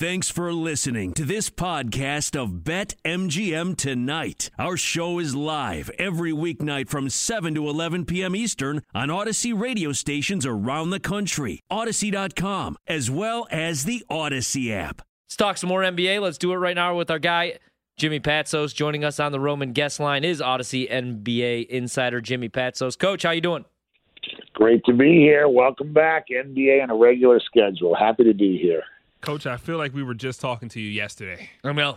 Thanks for listening to this podcast of Bet MGM Tonight. Our show is live every weeknight from 7 to 11 p.m. Eastern on Audacy radio stations around the country, Audacy.com, as well as the Audacy app. Let's talk some more NBA. Let's do it right now with our guy, Jimmy Patsos. Joining us on the Roman guest line is Audacy NBA insider Jimmy Patsos. Coach, how you doing? Great to be here. Welcome back, NBA on a regular schedule. Happy to be here. Coach, I feel like we were just talking to you yesterday. I mean,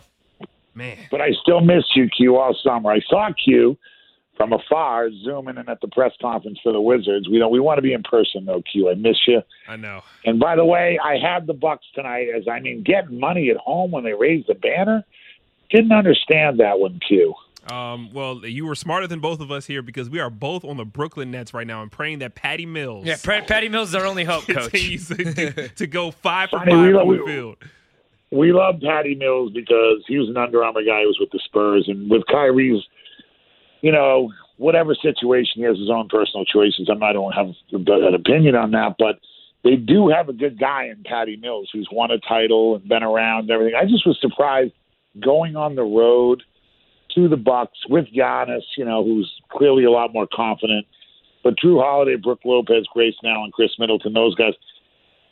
Man. But I still miss you, Q, all summer. I saw Q from afar, zooming in at the press conference for the Wizards. We don't. We want to be in person, though, Q. I miss you. I know. And by the way, I had the Bucks tonight. As I mean, getting money at home when they raised the banner. Didn't understand that one, Q. Um, well, you were smarter than both of us here because we are both on the Brooklyn Nets right now and praying that Patty Mills yeah, Pat- Patty Mills is our only hope, Coach. to, to go five for Funny, five we from love- the field. we love Patty Mills because he was an Under Armour guy who was with the Spurs, and with Kyrie's, you know, whatever situation he has his own personal choices. I'm not I don't have an opinion on that, but they do have a good guy in Patty Mills who's won a title and been around and everything. I just was surprised going on the road to the Bucks with Giannis, you know, who's clearly a lot more confident. But Jrue Holiday, Brook Lopez, Grace Now, and Khris Middleton, those guys.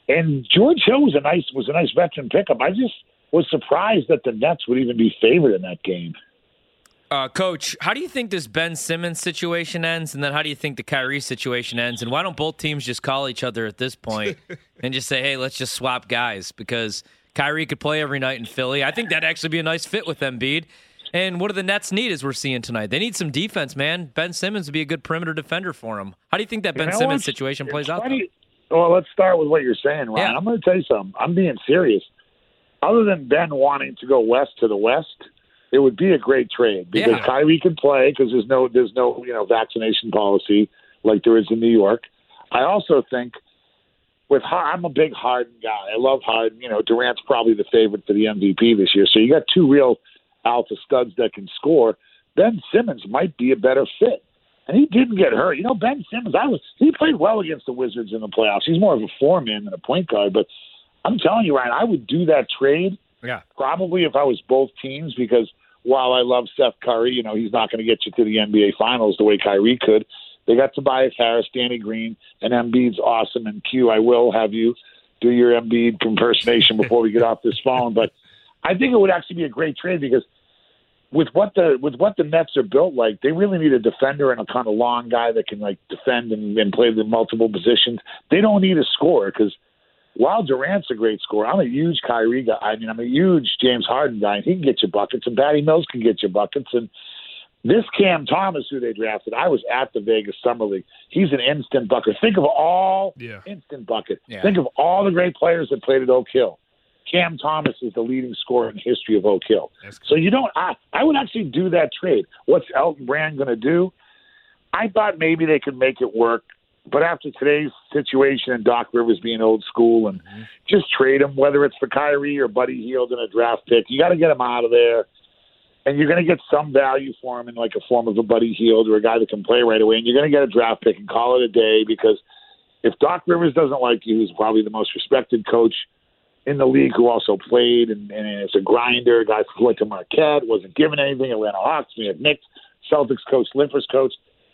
And George Hill was a nice was a nice veteran pickup. I just was surprised that the Nets would even be favored in that game. Uh, Coach, how do you think this Ben Simmons situation ends, and then how do you think the Kyrie situation ends? And why don't both teams just call each other at this point and just say, "Hey, let's just swap guys"? Because Kyrie could play every night in Philly. I think that'd actually be a nice fit with Embiid. And what do the Nets need, as we're seeing tonight? They need some defense, man. Ben Simmons would be a good perimeter defender for them. How do you think that Ben You know Simmons situation plays out? Well, let's start with what you're saying, Ryan. Yeah. I'm going to tell you something. I'm being serious. Other than Ben wanting to go west to the west, it would be a great trade because Yeah. Kyrie can play because there's no there's no you know vaccination policy like there is in New York. I also think with I'm a big Harden guy. I love Harden. You know, Durant's probably the favorite for the MVP this year. So you got two real alpha studs that can score. Ben Simmons might be a better fit. And he didn't get hurt. You know, Ben Simmons, I was he played well against the Wizards in the playoffs. He's more of a foreman than a point guard, but I'm telling you, Ryan, I would do that trade Yeah. probably if I was both teams because while I love Seth Curry, you know, he's not going to get you to the NBA Finals the way Kyrie could. They got Tobias Harris, Danny Green, and Embiid's awesome. And Q, I will have you do your Embiid impersonation before we get off this phone. But I think it would actually be a great trade because with what the with what the Nets are built like, they really need a defender and a kind of long guy that can like defend and, and play the multiple positions. They don't need a scorer because while Durant's a great scorer, I'm a huge Kyrie guy. I mean, I'm a huge James Harden guy. And he can get you buckets, and Patty Mills can get you buckets. And this Cam Thomas, who they drafted, I was at the Vegas Summer League. He's an instant bucket. Think of all Yeah. instant bucket. Yeah. Think of all the great players that played at Oak Hill. Cam Thomas is the leading scorer in the history of Oak Hill. So you don't. I, I would actually do that trade. What's Elton Brand going to do? I thought maybe they could make it work, but after today's situation and Doc Rivers being old school and mm-hmm. just trade him, whether it's for Kyrie or Buddy Hield in a draft pick, you got to get him out of there. And you're going to get some value for him in like a form of a Buddy Hield or a guy that can play right away. And you're going to get a draft pick and call it a day because if Doc Rivers doesn't like you, who's probably the most respected coach in the league who also played and, and is a grinder, guys went to Marquette, wasn't given anything, Atlanta Hawks, we had Knicks, Celtics coach, Clippers coach.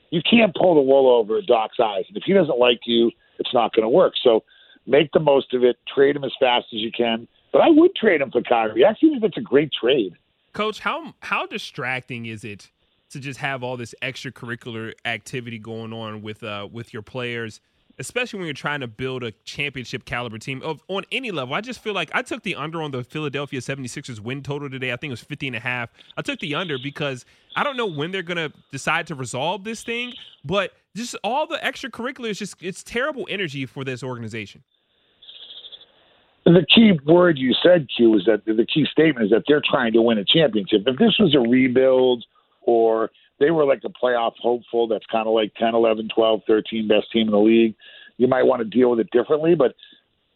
You can't pull the wool over Doc's eyes. And if he doesn't like you, it's not going to work. So make the most of it, trade him as fast as you can. But I would trade him for Kyrie. I actually think it's a great trade. Coach, how how distracting is it to just have all this extracurricular activity going on with uh with your players, especially when you're trying to build a championship caliber team of on any level? I just feel like I took the under on the Philadelphia 76ers win total today. I think it was 50 and a half. I took the under because I don't know when they're going to decide to resolve this thing, but just all the extracurriculars just it's terrible energy for this organization. The key word you said, Q, is that the key statement is that they're trying to win a championship. If this was a rebuild or they were like a playoff hopeful that's kind of like 10, 11, 12, 13 best team in the league, you might want to deal with it differently. But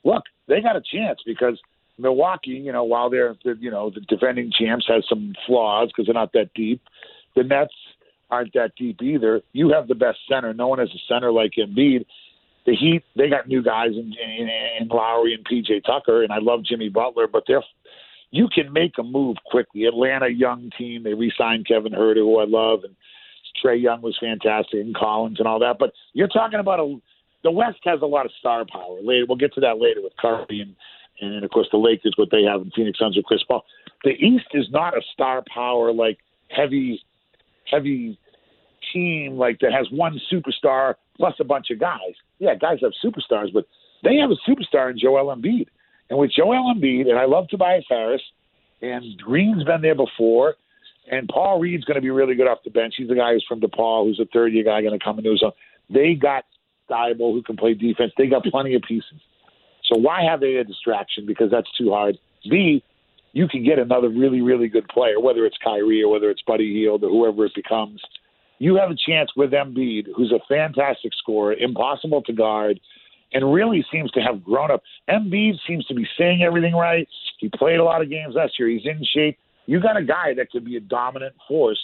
look, they got a chance because Milwaukee, you know, while they're, the, you know, the defending champs has some flaws because they're not that deep. The Nets aren't that deep either. You have the best center. No one has a center like Embiid. the Heat, they got new guys in, in, in Lowry and PJ Tucker, and I love Jimmy Butler, but they're you can make a move quickly. Atlanta, young team, they re-signed Kevin Huerter, who I love, and Trae Young was fantastic, and Collins and all that. But you're talking about a the West has a lot of star power. Later, we'll get to that later with Curry and and of course the Lakers, what they have in Phoenix Suns with Chris Paul. The East is not a star power like heavy, heavy team like that has one superstar plus a bunch of guys. Yeah, guys have superstars, but they have a superstar in Joel Embiid. And with Joel Embiid, and I love Tobias Harris, and Green's been there before, and Paul Reed's going to be really good off the bench. He's the guy who's from DePaul, who's a third year guy going to come into his own. They got Thybulle who can play defense. They got plenty of pieces. So why have they a distraction? Because that's too hard. B, you can get another really, really good player, whether it's Kyrie or whether it's Buddy Hield or whoever it becomes. You have a chance with Embiid, who's a fantastic scorer, impossible to guard, and really seems to have grown up. Embiid seems to be saying everything right. He played a lot of games last year. He's in shape. You got a guy that could be a dominant force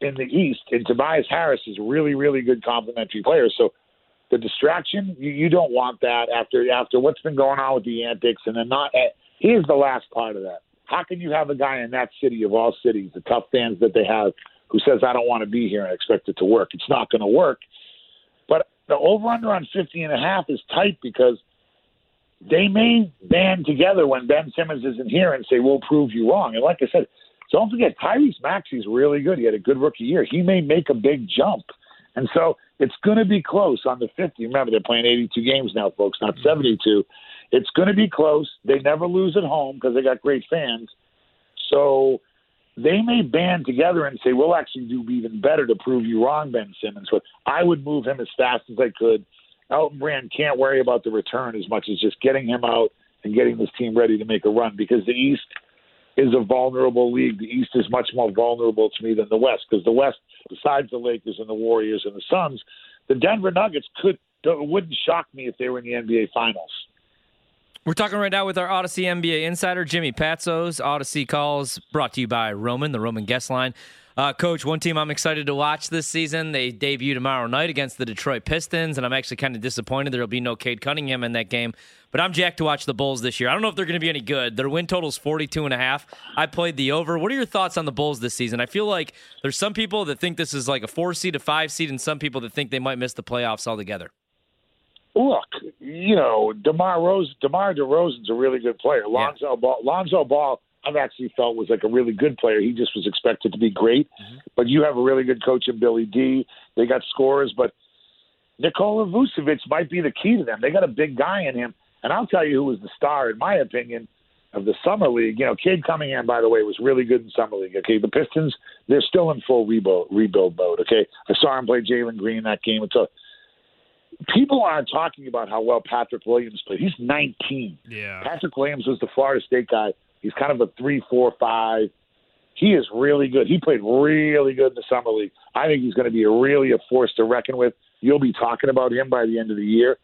in the East, and Tobias Harris is really, really good complementary player. So the distraction, you, you don't want that after after what's been going on with the antics, and then not. Eh, here's the last part of that. How can you have a guy in that city of all cities, the tough fans that they have, who says I don't want to be here and expect it to work? It's not going to work. The over under on 50 and a half is tight because they may band together when Ben Simmons isn't here and say we'll prove you wrong. And like I said, don't forget Tyrese Maxey's really good. He had a good rookie year. He may make a big jump. And so it's going to be close on the 50. Remember, they're playing 82 games now, folks, not mm-hmm. 72. It's going to be close. They never lose at home because they got great fans. So they may band together and say, we'll actually do even better to prove you wrong, Ben Simmons. But I would move him as fast as I could. Elton Brand can't worry about the return as much as just getting him out and getting this team ready to make a run because the East – is a vulnerable league. The East is much more vulnerable to me than the West because the West, besides the Lakers and the Warriors and the Suns, the Denver Nuggets could it wouldn't shock me if they were in the NBA Finals. We're talking right now with our Audacy NBA insider, Jimmy Patsos. Audacy calls brought to you by Roman, the Roman guest line. Uh, Coach, one team I'm excited to watch this season. They debut tomorrow night against the Detroit Pistons, and I'm actually kind of disappointed there'll be no Cade Cunningham in that game. But I'm jacked to watch the Bulls this year. I don't know if they're going to be any good. Their win total is 42 and a half. I played the over. What are your thoughts on the Bulls this season? I feel like there's some people that think this is like a four seed, a five seed, and some people that think they might miss the playoffs altogether. Look, you know, DeMar Rose, DeMar DeRozan's a really good player. Lonzo yeah. Ball, Lonzo Ball I've actually felt was like a really good player. He just was expected to be great. Mm-hmm. But you have a really good coach in Billy D. They got scorers, but Nikola Vucevic might be the key to them. They got a big guy in him. And I'll tell you who was the star, in my opinion, of the summer league. You know, Cade Cunningham, by the way, was really good in summer league. Okay, the Pistons, they're still in full rebuild rebuild mode. Okay, I saw him play Jalen Green that game. It's a people aren't talking about how well Patrick Williams played. He's 19. Yeah. Patrick Williams was the Florida State guy He's kind of a three, four, five. He is really good. He played really good in the summer league. I think he's going to be a really a force to reckon with. You'll be talking about him by the end of the year.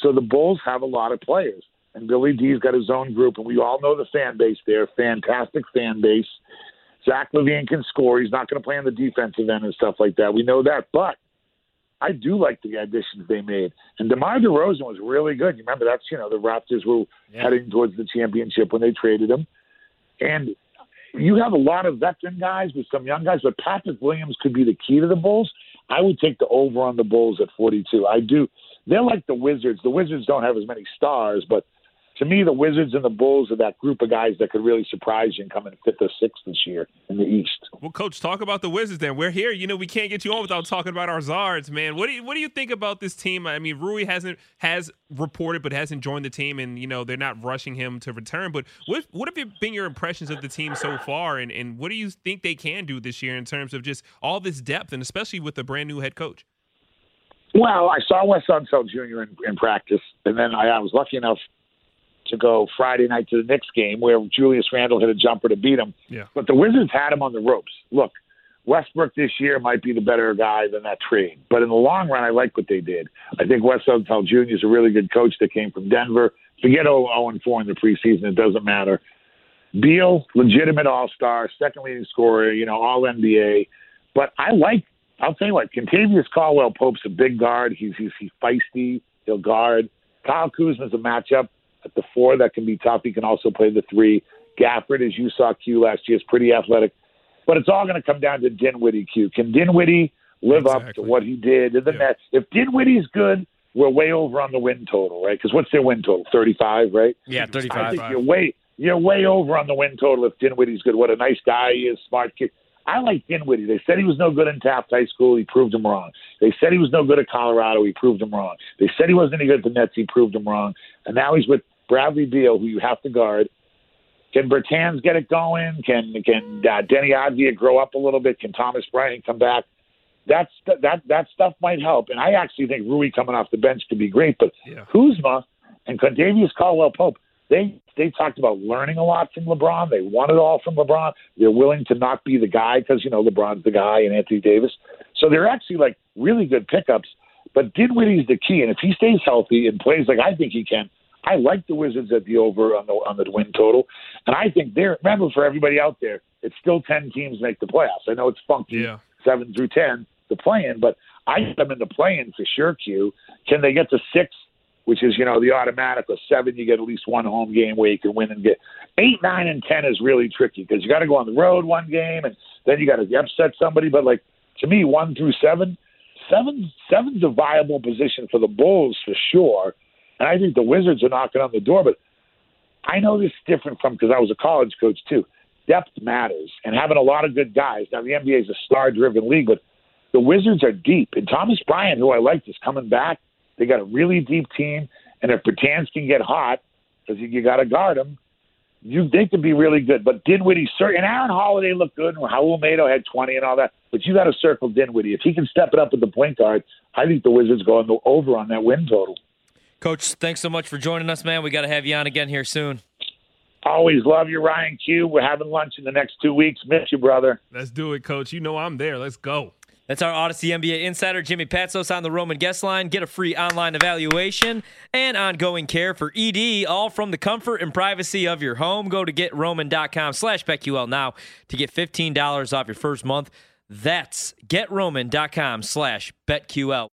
So the Bulls have a lot of players, and Billy D's got his own group, and we all know the fan base there. Fantastic fan base. Zach LaVine can score. He's not going to play on the defensive end and stuff like that. We know that, but I do like the additions they made. And DeMar DeRozan was really good. You remember that's you know the Raptors were yeah. heading towards the championship when they traded him. And you have a lot of veteran guys with some young guys, but Patrick Williams could be the key to the Bulls. I would take the over on the Bulls at 42. I do. They're like the Wizards. The Wizards don't have as many stars, but to me, the Wizards and the Bulls are that group of guys that could really surprise you and come in fifth or sixth this year in the East. Well, Coach, talk about the Wizards. Then we're here. You know, we can't get you on without talking about our Zards, man. What do you What do you think about this team? I mean, Rui hasn't has reported, but hasn't joined the team, and you know they're not rushing him to return. But what what have been your impressions of the team so far, and and what do you think they can do this year in terms of just all this depth, and especially with the brand new head coach? Well, I saw Wes Unseld Jr. in, in practice, and then I, I was lucky enough to go Friday night to the Knicks game where Julius Randle hit a jumper to beat him. Yeah. But the Wizards had him on the ropes. Look, Westbrook this year might be the better guy than that trade. But in the long run, I like what they did. I think Wes Unseld Jr. is a really good coach that came from Denver. Forget 0 4 in the preseason. It doesn't matter. Beal, legitimate all star, second leading scorer, you know, all NBA. But I like, I'll tell you what, Kentavious Caldwell Pope's a big guard. He's, he's, he's feisty. He'll guard. Kyle Kuzma's a matchup at the four that can be tough. He can also play the three. Gafford, as you saw Q last year, is pretty athletic. But it's all going to come down to Dinwiddie Q. Can Dinwiddie live up to what he did in the Yeah. net? If Dinwiddie's good, we're way over on the win total, right? Because what's their win total? Thirty-five, right? Yeah, 35. I 35. think you're way you're way over on the win total if Dinwiddie's good. What a nice guy he is, smart kid. I like Dinwiddie. They said he was no good in Taft High School. He proved them wrong. They said he was no good at Colorado. He proved them wrong. They said he wasn't any good at the Nets. He proved them wrong. And now he's with Bradley Beal, who you have to guard. Can Bertans get it going? Can can uh, Deni Avdija grow up a little bit? Can Thomas Bryant come back? That's that that stuff might help. And I actually think Rui coming off the bench could be great. But Yeah. Kuzma and Kentavious Caldwell Pope, they they talked about learning a lot from LeBron. They want it all from LeBron. They're willing to not be the guy because you know LeBron's the guy and Anthony Davis. So they're actually like really good pickups. But Dinwiddie's the key, and if he stays healthy and plays like I think he can, I like the Wizards at the over on the on the win total, and I think they're remember for everybody out there, it's still ten teams make the playoffs. I know it's funky Yeah. seven through ten the play-in, but I get them in the play-in for sure. Q can they get to six, which is you know the automatic, or seven you get at least one home game where you can win and get eight, nine, and ten is really tricky because you got to go on the road one game and then you got to upset somebody. But like to me, one through seven, seven seven's a viable position for the Bulls for sure. And I think the Wizards are knocking on the door, but I know this is different from because I was a college coach too. Depth matters, and having a lot of good guys. Now the NBA is a star-driven league, but the Wizards are deep, and Thomas Bryant, who I liked, is coming back. They got a really deep team, and if Bertans can get hot, because you, you got to guard him, you they could be really good. But Dinwiddie, cer- and Aaron Holiday looked good, and Raul Neto had 20 and all that. But you got to circle Dinwiddie. If he can step it up at the point guard, I think the Wizards go on the over on that win total. Coach, thanks so much for joining us, man. We got to have you on again here soon. Always love you, Ryan Q. We're having lunch in the next two weeks. Miss you, brother. Let's do it, coach. You know I'm there. Let's go. That's our Audacy NBA insider, Jimmy Patsos, on the Roman guest line. Get a free online evaluation and ongoing care for ED, all from the comfort and privacy of your home. Go to getroman.com slash BetQL now to get $15 off your first month. That's getroman.com slash BetQL.